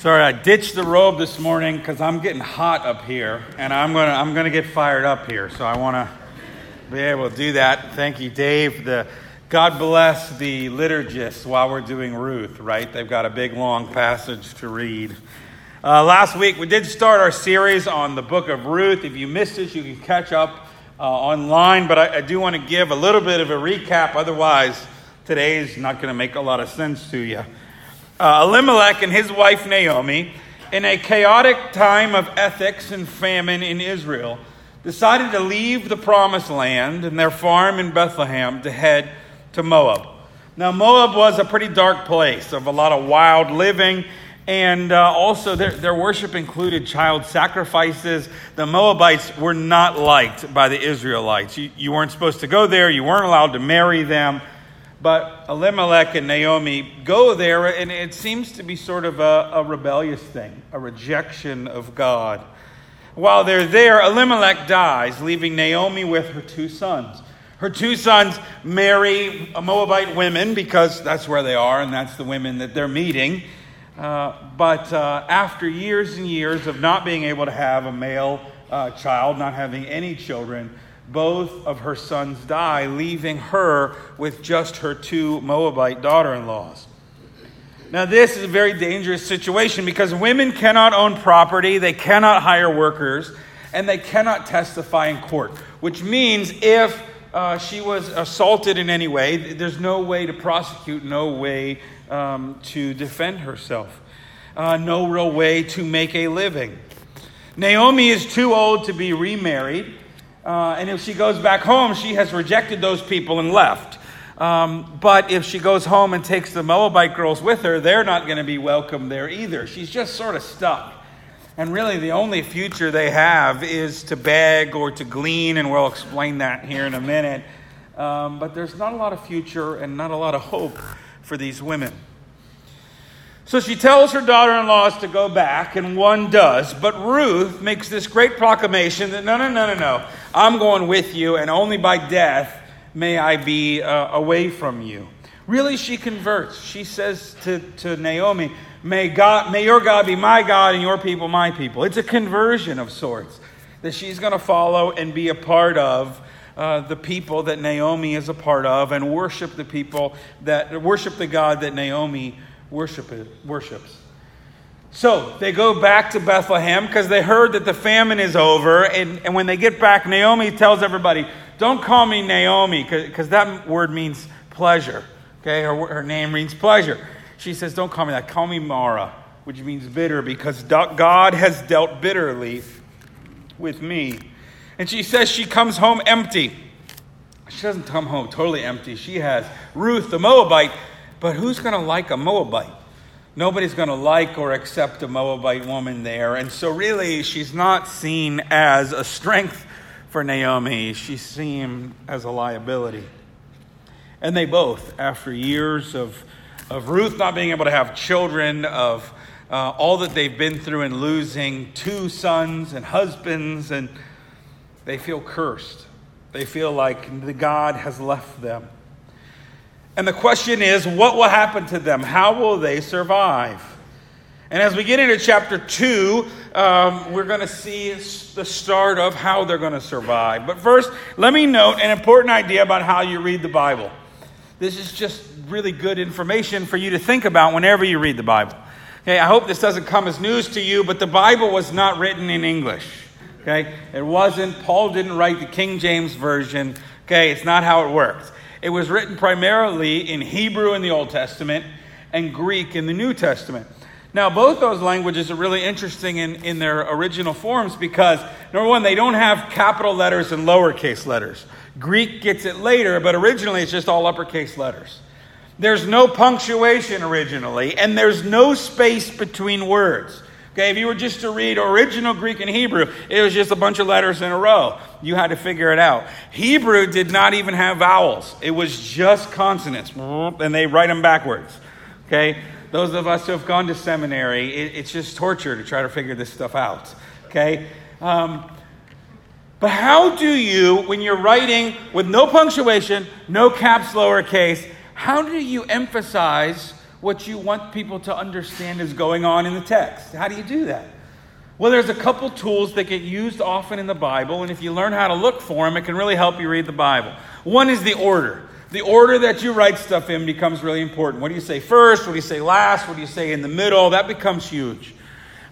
Sorry, I ditched the robe this morning because I'm getting hot up here, and I'm gonna I'm gonna get fired up here. So I want to be able to do that. Thank you, Dave. The God bless the liturgists while we're doing Ruth. Right, they've got a big long passage to read. Uh, last week we did start our series on the book of Ruth. If you missed it, you can catch up uh, online. But I, I do want to give a little bit of a recap. Otherwise, today is not going to make a lot of sense to you uh, Elimelech and his wife Naomi, in a chaotic time of ethics and famine in Israel, decided to leave the promised land and their farm in Bethlehem to head to Moab. Now, Moab was a pretty dark place of a lot of wild living, and uh, also their, their worship included child sacrifices. The Moabites were not liked by the Israelites. You, you weren't supposed to go there, you weren't allowed to marry them. But Elimelech and Naomi go there, and it seems to be sort of a, a, rebellious thing, a rejection of God. While they're there, Elimelech dies, leaving Naomi with her two sons. Her two sons marry Moabite women because that's where they are, and that's the women that they're meeting. Uh, but uh, after years and years of not being able to have a male uh, child, not having any children, both of her sons die, leaving her with just her two Moabite daughter in laws. Now, this is a very dangerous situation because women cannot own property, they cannot hire workers, and they cannot testify in court, which means if uh, she was assaulted in any way, there's no way to prosecute, no way um, to defend herself, uh, no real way to make a living. Naomi is too old to be remarried. Uh, and if she goes back home, she has rejected those people and left. Um, but if she goes home and takes the Moabite girls with her, they're not going to be welcome there either. She's just sort of stuck. And really, the only future they have is to beg or to glean, and we'll explain that here in a minute. Um, but there's not a lot of future and not a lot of hope for these women. So she tells her daughter in laws to go back, and one does. But Ruth makes this great proclamation that no, no, no, no, no. I'm going with you, and only by death may I be uh, away from you. Really, she converts. She says to, to Naomi, may, God, may your God be my God and your people my people. It's a conversion of sorts that she's going to follow and be a part of. Uh, the people that Naomi is a part of and worship the people that worship the God that Naomi worship worships. So they go back to Bethlehem because they heard that the famine is over. And, and when they get back, Naomi tells everybody, Don't call me Naomi because that word means pleasure. Okay, her, her name means pleasure. She says, Don't call me that. Call me Mara, which means bitter because God has dealt bitterly with me. And she says she comes home empty. She doesn't come home totally empty. She has Ruth the Moabite but who's going to like a Moabite? Nobody's going to like or accept a Moabite woman there. And so, really, she's not seen as a strength for Naomi, she's seen as a liability. And they both, after years of, of Ruth not being able to have children, of uh, all that they've been through and losing two sons and husbands, and they feel cursed. They feel like the God has left them. And the question is, what will happen to them? How will they survive? And as we get into chapter 2, um, we're going to see the start of how they're going to survive. But first, let me note an important idea about how you read the Bible. This is just really good information for you to think about whenever you read the Bible. Okay, I hope this doesn't come as news to you, but the Bible was not written in English. Okay, it wasn't. Paul didn't write the King James Version. Okay, it's not how it works. It was written primarily in Hebrew in the Old Testament and Greek in the New Testament. Now, both those languages are really interesting in, in their original forms because, number one, they don't have capital letters and lowercase letters. Greek gets it later, but originally it's just all uppercase letters. There's no punctuation originally, and there's no space between words. Okay, if you were just to read original Greek and Hebrew, it was just a bunch of letters in a row. You had to figure it out. Hebrew did not even have vowels, it was just consonants, and they write them backwards. Okay, those of us who have gone to seminary, it, it's just torture to try to figure this stuff out. Okay, um, but how do you, when you're writing with no punctuation, no caps lowercase, how do you emphasize what you want people to understand is going on in the text. How do you do that? Well, there's a couple tools that get used often in the Bible, and if you learn how to look for them, it can really help you read the Bible. One is the order. The order that you write stuff in becomes really important. What do you say first? What do you say last? What do you say in the middle? That becomes huge.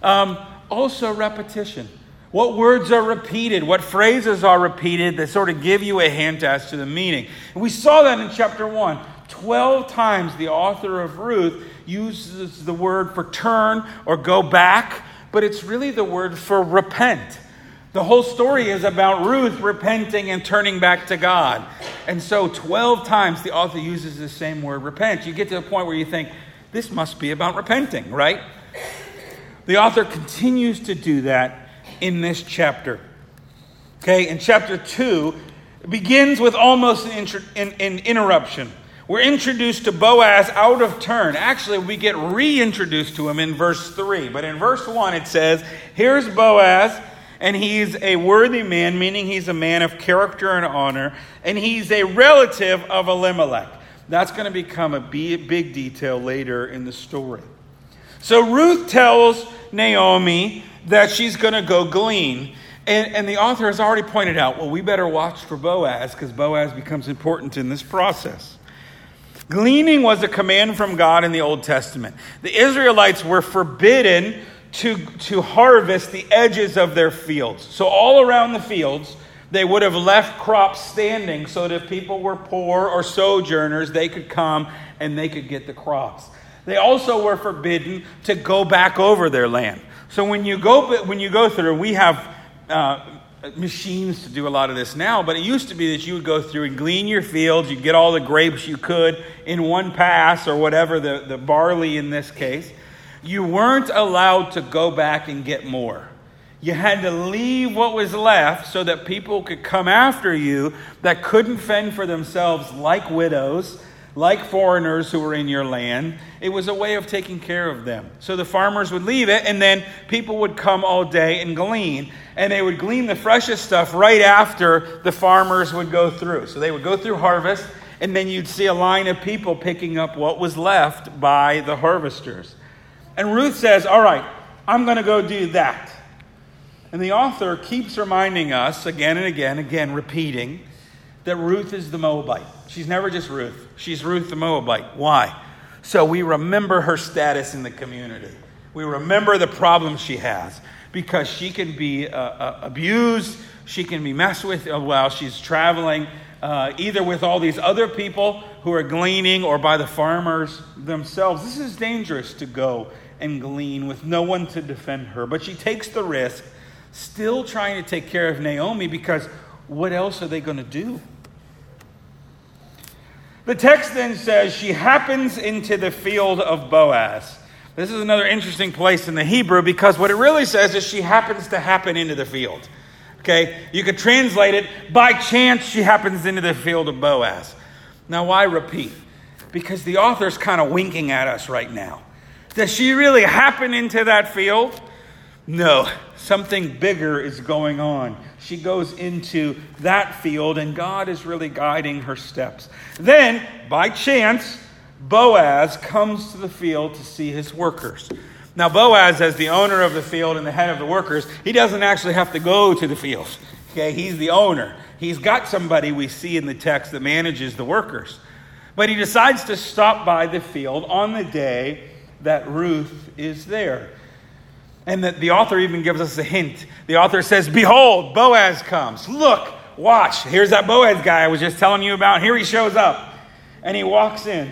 Um, also, repetition. What words are repeated? What phrases are repeated that sort of give you a hint as to the meaning? And we saw that in chapter 1. Twelve times the author of Ruth uses the word for turn or go back but it's really the word for repent. The whole story is about Ruth repenting and turning back to God. And so, 12 times the author uses the same word, repent. You get to the point where you think, this must be about repenting, right? The author continues to do that in this chapter. Okay, in chapter 2, begins with almost an, inter- an, an interruption. We're introduced to Boaz out of turn. Actually, we get reintroduced to him in verse 3. But in verse 1, it says, Here's Boaz, and he's a worthy man, meaning he's a man of character and honor, and he's a relative of Elimelech. That's going to become a big detail later in the story. So Ruth tells Naomi that she's going to go glean. And, and, the author has already pointed out, well, we better watch for Boaz because Boaz becomes important in this process. Gleaning was a command from God in the Old Testament. The Israelites were forbidden to, to harvest the edges of their fields. So, all around the fields, they would have left crops standing so that if people were poor or sojourners, they could come and they could get the crops. They also were forbidden to go back over their land. So, when you go, when you go through, we have. Uh, machines to do a lot of this now, but it used to be that you would go through and glean your fields, you'd get all the grapes you could in one pass or whatever, the, the barley in this case. You weren't allowed to go back and get more. You had to leave what was left so that people could come after you that couldn't fend for themselves, like widows like foreigners who were in your land. It was a way of taking care of them. So the farmers would leave it, and then people would come all day and glean. And they would glean the freshest stuff right after the farmers would go through. So they would go through harvest, and then you'd see a line of people picking up what was left by the harvesters. And Ruth says, All right, I'm going to go do that. And the author keeps reminding us again and again, again, repeating that Ruth is the Moabite. She's never just Ruth, she's Ruth the Moabite. Why? So we remember her status in the community. We remember the problems she has because she can be uh, uh, abused, she can be messed with uh, while she's traveling, uh, either with all these other people who are gleaning or by the farmers themselves. This is dangerous to go and glean with no one to defend her. But she takes the risk, still trying to take care of Naomi because what else are they going to do? The text then says, She happens into the field of Boaz. This is another interesting place in the Hebrew because what it really says is she happens to happen into the field. Okay? You could translate it, by chance she happens into the field of Boaz. Now, why repeat? Because the author's kind of winking at us right now. Does she really happen into that field? No, something bigger is going on. She goes into that field, and God is really guiding her steps. Then, by chance, Boaz comes to the field to see his workers. Now, Boaz, as the owner of the field and the head of the workers, he doesn't actually have to go to the field. Okay, he's the owner. He's got somebody we see in the text that manages the workers. But he decides to stop by the field on the day that Ruth is there. And the, the author even gives us a hint. The author says, Behold, Boaz comes. Look, watch. Here's that Boaz guy I was just telling you about. Here he shows up. And he walks in.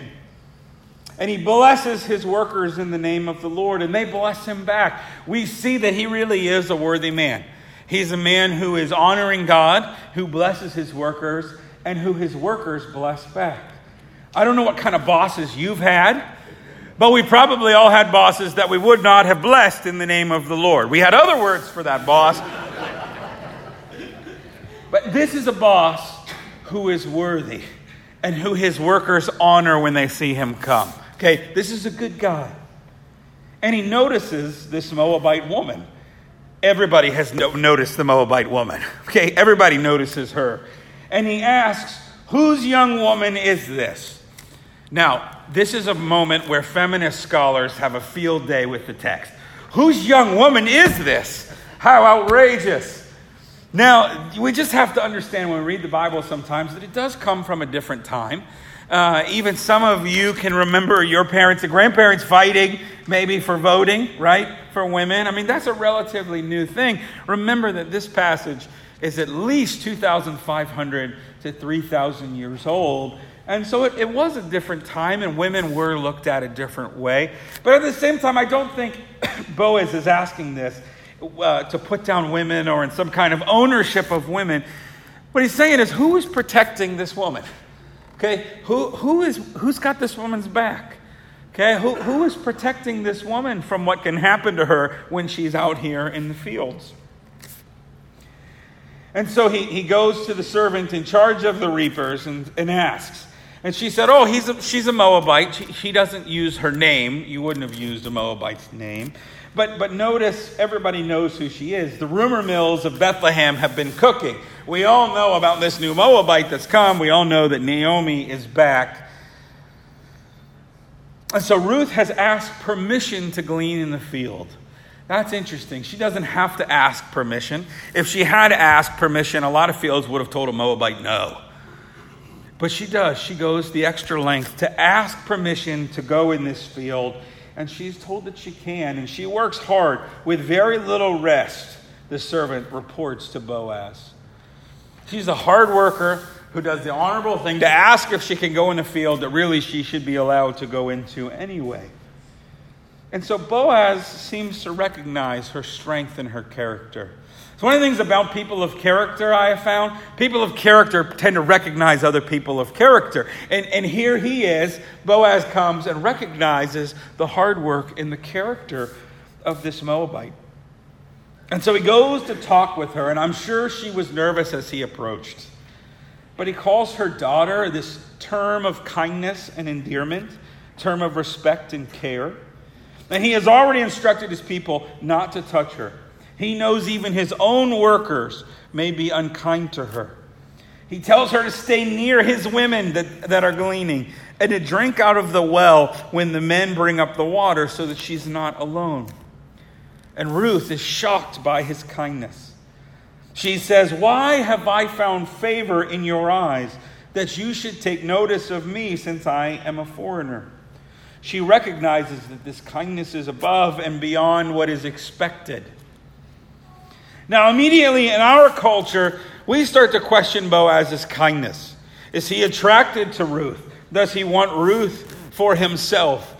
And he blesses his workers in the name of the Lord, and they bless him back. We see that he really is a worthy man. He's a man who is honoring God, who blesses his workers, and who his workers bless back. I don't know what kind of bosses you've had. But we probably all had bosses that we would not have blessed in the name of the Lord. We had other words for that boss. but this is a boss who is worthy and who his workers honor when they see him come. Okay, this is a good guy. And he notices this Moabite woman. Everybody has no- noticed the Moabite woman. Okay, everybody notices her. And he asks, Whose young woman is this? Now, this is a moment where feminist scholars have a field day with the text. Whose young woman is this? How outrageous. Now, we just have to understand when we read the Bible sometimes that it does come from a different time. Uh, even some of you can remember your parents and grandparents fighting maybe for voting, right, for women. I mean, that's a relatively new thing. Remember that this passage is at least 2,500 to 3,000 years old. And so it, it, was a different time, and women were looked at a different way. But at the same time, I don't think Boaz is asking this uh, to put down women or in some kind of ownership of women. What he's saying is, who is protecting this woman? Okay, who, who is, who's got this woman's back? Okay, who, who is protecting this woman from what can happen to her when she's out here in the fields? And so he, he goes to the servant in charge of the reapers and, and asks. And she said, Oh, he's a, she's a Moabite. She, she doesn't use her name. You wouldn't have used a Moabite's name. But, but notice everybody knows who she is. The rumor mills of Bethlehem have been cooking. We all know about this new Moabite that's come. We all know that Naomi is back. And so Ruth has asked permission to glean in the field. That's interesting. She doesn't have to ask permission. If she had asked permission, a lot of fields would have told a Moabite no. But she does. She goes the extra length to ask permission to go in this field and she's told that she can, and she works hard with very little rest, the servant reports to Boaz. She's a hard worker who does the honorable thing to ask if she can go in the field that really she should be allowed to go into anyway. And so Boaz seems to recognize her strength and her character. It's one of the things about people of character I have found. People of character tend to recognize other people of character. And, and here he is. Boaz comes and recognizes the hard work and the character of this Moabite. And so he goes to talk with her, and I'm sure she was nervous as he approached. But he calls her daughter, this term of kindness and endearment, term of respect and care. And he has already instructed his people not to touch her. He knows even his own workers may be unkind to her. He tells her to stay near his women that, that are gleaning and to drink out of the well when the men bring up the water so that she's not alone. And Ruth is shocked by his kindness. She says, Why have I found favor in your eyes that you should take notice of me since I am a foreigner? She recognizes that this kindness is above and beyond what is expected. Now, immediately in our culture, we start to question Boaz's kindness. Is he attracted to Ruth? Does he want Ruth for himself?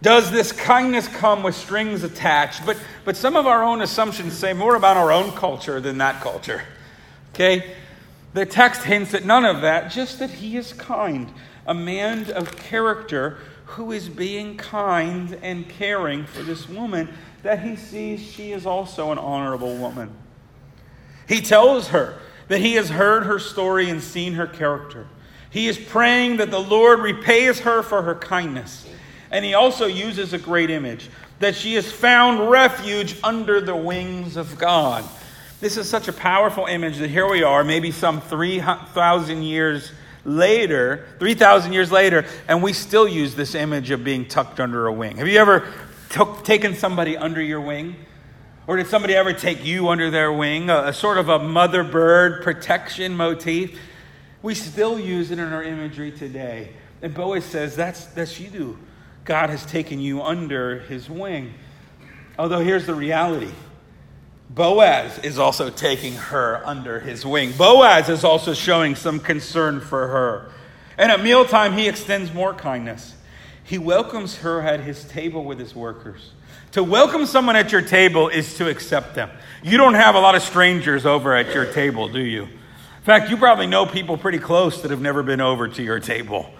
Does this kindness come with strings attached? But, but some of our own assumptions say more about our own culture than that culture. Okay? The text hints at none of that, just that he is kind, a man of character who is being kind and caring for this woman that he sees she is also an honorable woman. He tells her that he has heard her story and seen her character. He is praying that the Lord repays her for her kindness. And he also uses a great image that she has found refuge under the wings of God. This is such a powerful image that here we are, maybe some 3,000 years later, 3,000 years later, and we still use this image of being tucked under a wing. Have you ever took, taken somebody under your wing? Or did somebody ever take you under their wing? A, a, sort of a mother bird protection motif. We still use it in our imagery today. And Boaz says, that's, that's you. Do. God has taken you under his wing. Although here's the reality Boaz is also taking her under his wing. Boaz is also showing some concern for her. And at mealtime, he extends more kindness. He welcomes her at his table with his workers. To welcome someone at your table is to accept them. You don't have a lot of strangers over at your table, do you? In fact, you probably know people pretty close that have never been over to your table.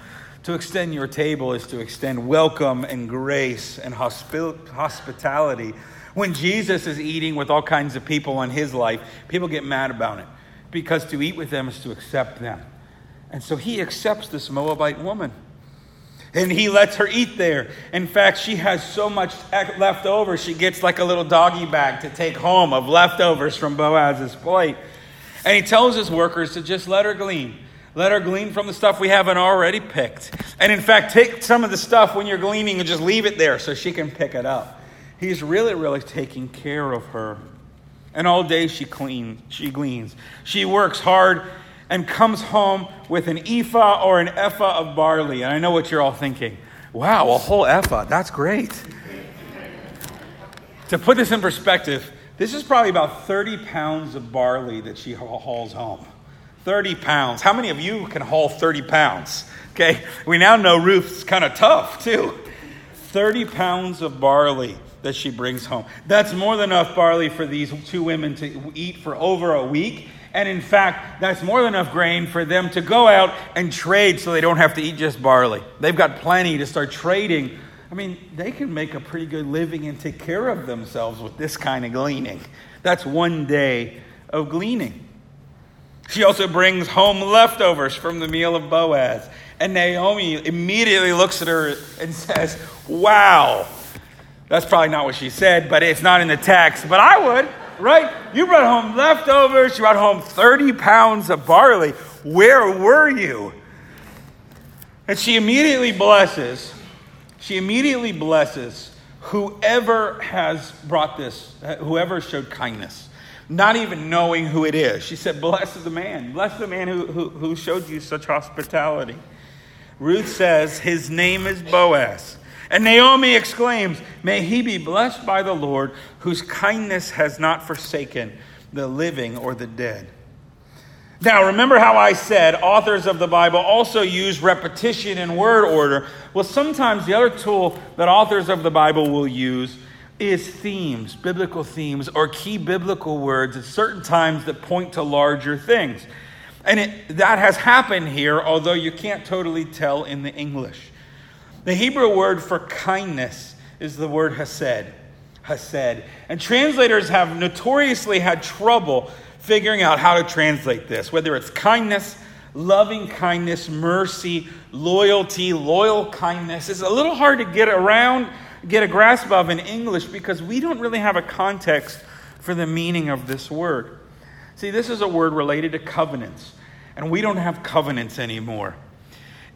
To extend your table is to extend welcome and grace and hospitality. When Jesus is eating with all kinds of people in his life, people get mad about it because to eat with them is to accept them. And so he accepts this Moabite woman and he lets her eat there. In fact, she has so much left over, she gets like a little doggy bag to take home of leftovers from Boaz's plate. And he tells his workers to just let her glean. Let her glean from the stuff we haven't already picked. And in fact, take some of the stuff when you're gleaning and just leave it there so she can pick it up. He's really, really taking care of her. And all day she cleans, she gleans. She works hard and comes home with an ephah or an ephah of barley. And I know what you're all thinking. Wow, a whole ephah. That's great. to put this in perspective, this is probably about 30 pounds of barley that she hauls home. 30 pounds. How many of you can haul 30 pounds? Okay, we now know Ruth's kind of tough too. 30 pounds of barley that she brings home. That's more than enough barley for these two women to eat for over a week. And in fact, that's more than enough grain for them to go out and trade so they don't have to eat just barley. They've got plenty to start trading. I mean, they can make a pretty good living and take care of themselves with this kind of gleaning. That's one day of gleaning. She also brings home leftovers from the meal of Boaz. And Naomi immediately looks at her and says, Wow. That's probably not what she said, but it's not in the text. But I would, right? You brought home leftovers. You brought home 30 pounds of barley. Where were you? And she immediately blesses, she immediately blesses whoever has brought this, whoever showed kindness not even knowing who it is. She said, Bless the man. Bless the man who, who, who showed you such hospitality. Ruth says, His name is Boaz. And Naomi exclaims, May he be blessed by the Lord, whose kindness has not forsaken the living or the dead. Now, remember how I said authors of the Bible also use repetition in word order? Well, sometimes the other tool that authors of the Bible will use is themes, biblical themes, or key biblical words at certain times that point to larger things. And it, that has happened here, although you can't totally tell in the English. The Hebrew word for kindness is the word hesed. Hesed. And translators have notoriously had trouble figuring out how to translate this, whether it's kindness, loving kindness, mercy, loyalty, loyal kindness. It's a little hard to get around get a grasp of in English because we don't really have a context for the meaning of this word. See, this is a word related to covenants, and we don't have covenants anymore.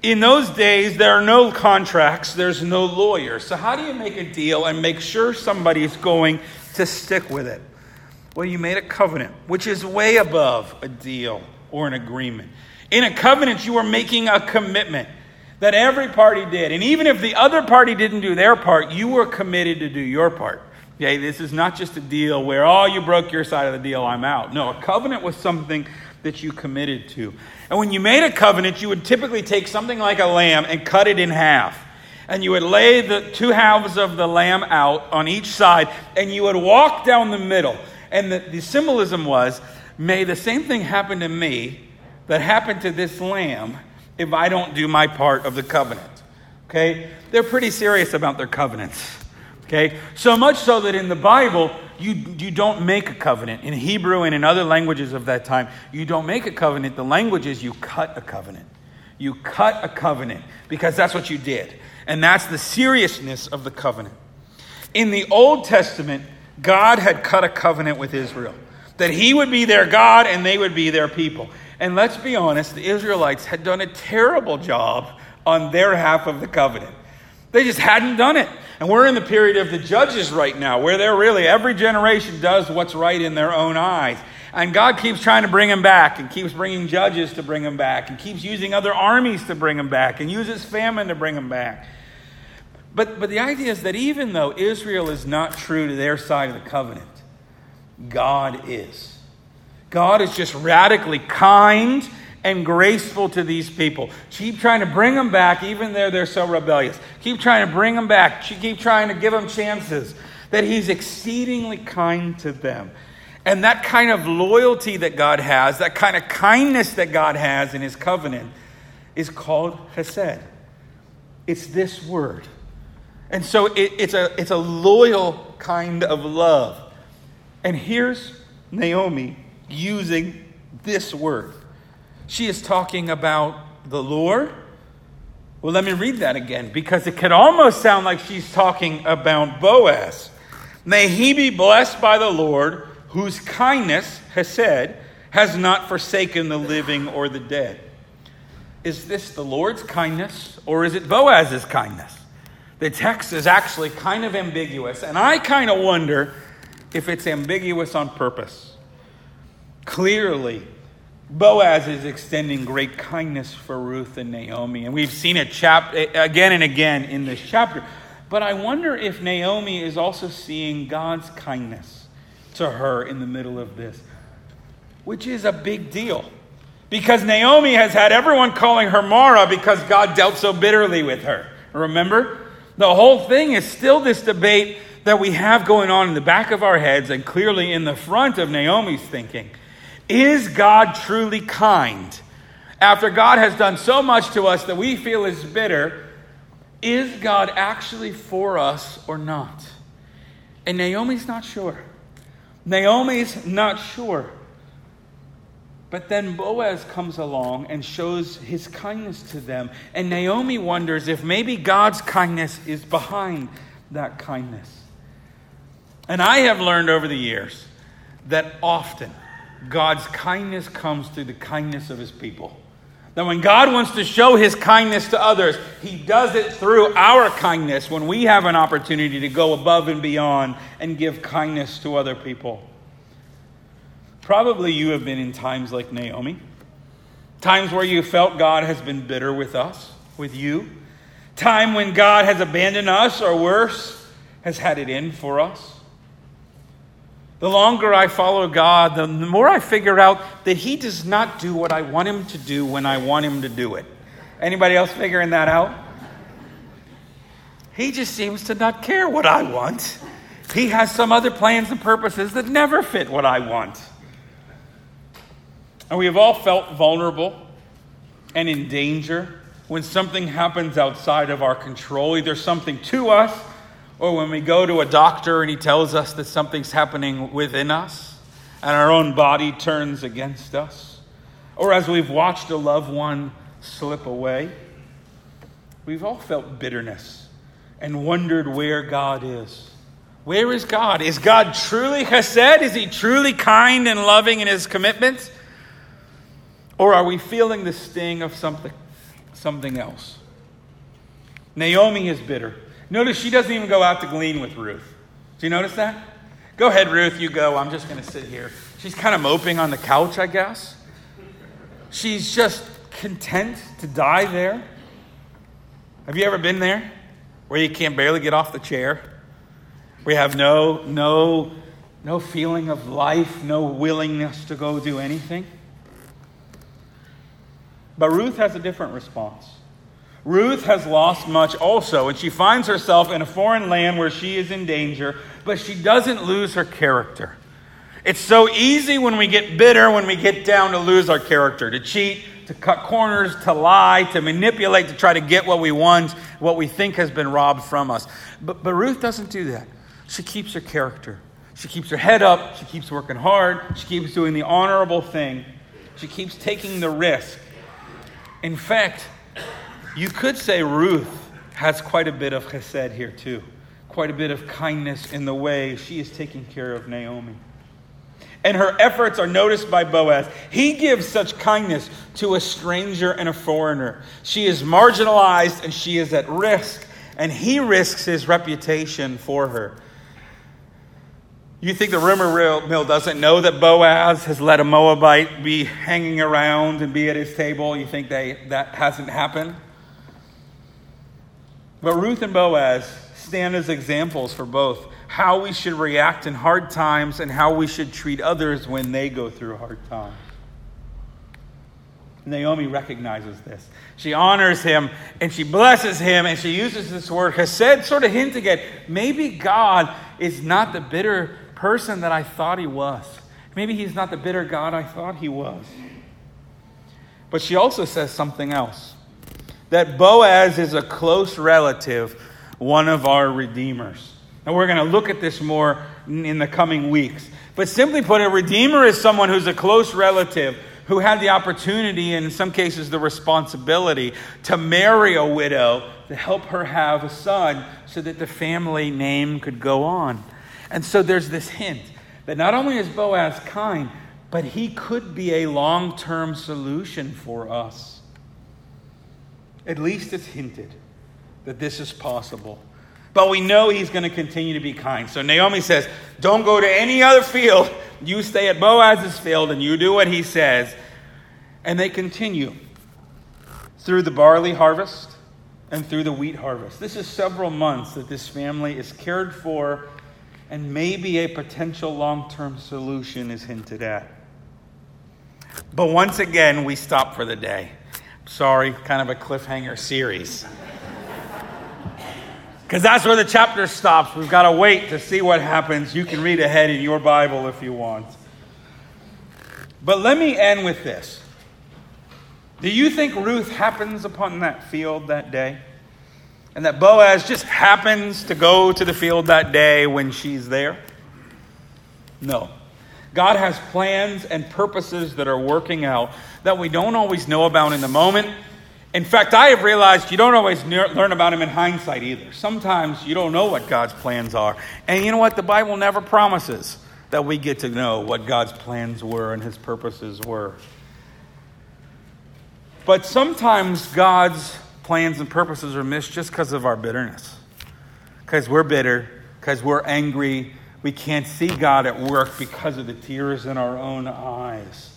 In those days, there are no contracts, there's no lawyer. So, how do you make a deal and make sure somebody's going to stick with it? Well, you made a covenant, which is way above a deal or an agreement. In a covenant, you are making a commitment that every party did. And even if the other party didn't do their part, you were committed to do your part. Okay, this is not just a deal where, oh, you broke your side of the deal, I'm out. No, a covenant was something that you committed to. And when you made a covenant, you would typically take something like a lamb and cut it in half. And you would lay the two halves of the lamb out on each side, and you would walk down the middle. And the, the symbolism was, may the same thing happen to me that happened to this lamb if I don't do my part of the covenant. Okay? They're pretty serious about their covenants. Okay? So much so that in the Bible, you, you don't make a covenant. In Hebrew and in other languages of that time, you don't make a covenant. The language is you cut a covenant. You cut a covenant because that's what you did. And that's the seriousness of the covenant. In the Old Testament, God had cut a covenant with Israel that he would be their God and they would be their people. And let's be honest, the Israelites had done a terrible job on their half of the covenant. They just hadn't done it. And we're in the period of the judges right now, where they're really, every generation does what's right in their own eyes. And God keeps trying to bring them back and keeps bringing judges to bring them back and keeps using other armies to bring them back and uses famine to bring them back. But, but the idea is that even though Israel is not true to their side of the covenant, God is. God is just radically kind and graceful to these people. Keep trying to bring them back, even though they're so rebellious. Keep trying to bring them back. She keep trying to give them chances. That He's exceedingly kind to them. And that kind of loyalty that God has, that kind of kindness that God has in His covenant, is called Hesed. It's this word. And so it, it's, a, it's a loyal kind of love. And here's Naomi using this word. She is talking about the Lord. Well, let me read that again because it could almost sound like she's talking about Boaz. May he be blessed by the Lord, whose kindness, said, has not forsaken the living or the dead. is this the Lord's kindness or is it Boaz's kindness? The text is actually kind of ambiguous, and I kind of wonder if it's ambiguous on purpose. Clearly, Boaz is extending great kindness for Ruth and Naomi, and we've seen it chap- again and again in this chapter. But I wonder if Naomi is also seeing God's kindness to her in the middle of this, which is a big deal. Because Naomi has had everyone calling her Mara because God dealt so bitterly with her. Remember? The whole thing is still this debate that we have going on in the back of our heads and clearly in the front of Naomi's thinking. Is God truly kind? After God has done so much to us that we feel is bitter, is God actually for us or not? And Naomi's not sure. Naomi's not sure. But then Boaz comes along and shows his kindness to them. And Naomi wonders if maybe God's kindness is behind that kindness. And I have learned over the years that often God's kindness comes through the kindness of his people. That when God wants to show his kindness to others, he does it through our kindness when we have an opportunity to go above and beyond and give kindness to other people. Probably you have been in times like Naomi, times where you felt God has been bitter with us, with you, time when God has abandoned us, or worse, has had it in for us. The longer I follow God, the more I figure out that He does not do what I want Him to do when I want Him to do it. Anybody else figuring that out? He just seems to not care what I want. He has some other plans and purposes that never fit what I want. And we have all felt vulnerable and in danger when something happens outside of our control, either something to us or when we go to a doctor and he tells us that something's happening within us and our own body turns against us, or as we've watched a loved one slip away. We've all felt bitterness and wondered where God is. Where is God? Is God truly chesed? Is he truly kind and loving in his commitments? Or are we feeling the sting of something, something else? Naomi is bitter. Notice she doesn't even go out to glean with Ruth. Do you notice that? Go ahead, Ruth, you go. I'm just going to sit here. She's kind of moping on the couch, I guess. She's just content to die there. Have you ever been there where you can't barely get off the chair? We have no no no feeling of life, no willingness to go do anything? But Ruth has a different response. Ruth has lost much also, and she finds herself in a foreign land where she is in danger, but she doesn't lose her character. It's so easy when we get bitter, when we get down, to lose our character, to cheat, to cut corners, to lie, to manipulate, to try to get what we want, what we think has been robbed from us. But, but Ruth doesn't do that. She keeps her character. She keeps her head up. She keeps working hard. She keeps doing the honorable thing. She keeps taking the risk. In fact, you could say Ruth has quite a bit of chesed here, too. Quite a bit of kindness in the way she is taking care of Naomi. And her efforts are noticed by Boaz. He gives such kindness to a stranger and a foreigner. She is marginalized and she is at risk, and he risks his reputation for her. You think the rumor mill doesn't know that Boaz has let a Moabite be hanging around and be at his table? You think they, that hasn't happened? But Ruth and Boaz stand as examples for both how we should react in hard times and how we should treat others when they go through hard times. Naomi recognizes this. She honors him and she blesses him and she uses this word chesed, sort of hinting at maybe God is not the bitter person that I thought he was. Maybe he's not the bitter God I thought he was. But she also says something else that Boaz is a close relative, one of our redeemers. And we're going to look at this more in the coming weeks. But simply put, a redeemer is someone who's a close relative who had the opportunity, and in some cases the responsibility, to marry a widow to help her have a son so that the family name could go on. And so there's this hint that not only is Boaz kind, but he could be a long term solution for us. At least it's hinted that this is possible. But we know he's going to continue to be kind. So Naomi says, Don't go to any other field. You stay at Boaz's field and you do what he says. And they continue through the barley harvest and through the wheat harvest. This is several months that this family is cared for, and maybe a potential long term solution is hinted at. But once again, we stop for the day. Sorry, kind of a cliffhanger series. Because that's where the chapter stops. We've got to wait to see what happens. You can read ahead in your Bible if you want. But let me end with this. Do you think Ruth happens upon that field that day? And that Boaz just happens to go to the field that day when she's there? No. God has plans and purposes that are working out that we don't always know about in the moment. In fact, I have realized you don't always learn about them in hindsight either. Sometimes you don't know what God's plans are. And you know what? The Bible never promises that we get to know what God's plans were and his purposes were. But sometimes God's plans and purposes are missed just because of our bitterness. Because we're bitter, because we're angry. We can't see God at work because of the tears in our own eyes.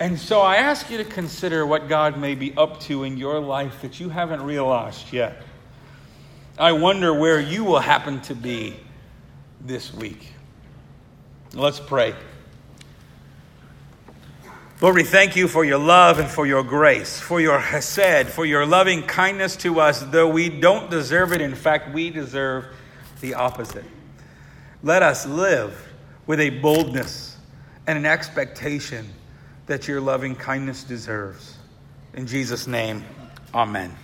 And so I ask you to consider what God may be up to in your life that you haven't realized yet. I wonder where you will happen to be this week. Let's pray. Lord, we thank you for your love and for your grace, for your hesed, for your loving kindness to us, though we don't deserve it. In fact, we deserve the opposite. Let us live with a boldness and an expectation that your loving kindness deserves. In Jesus' name, amen.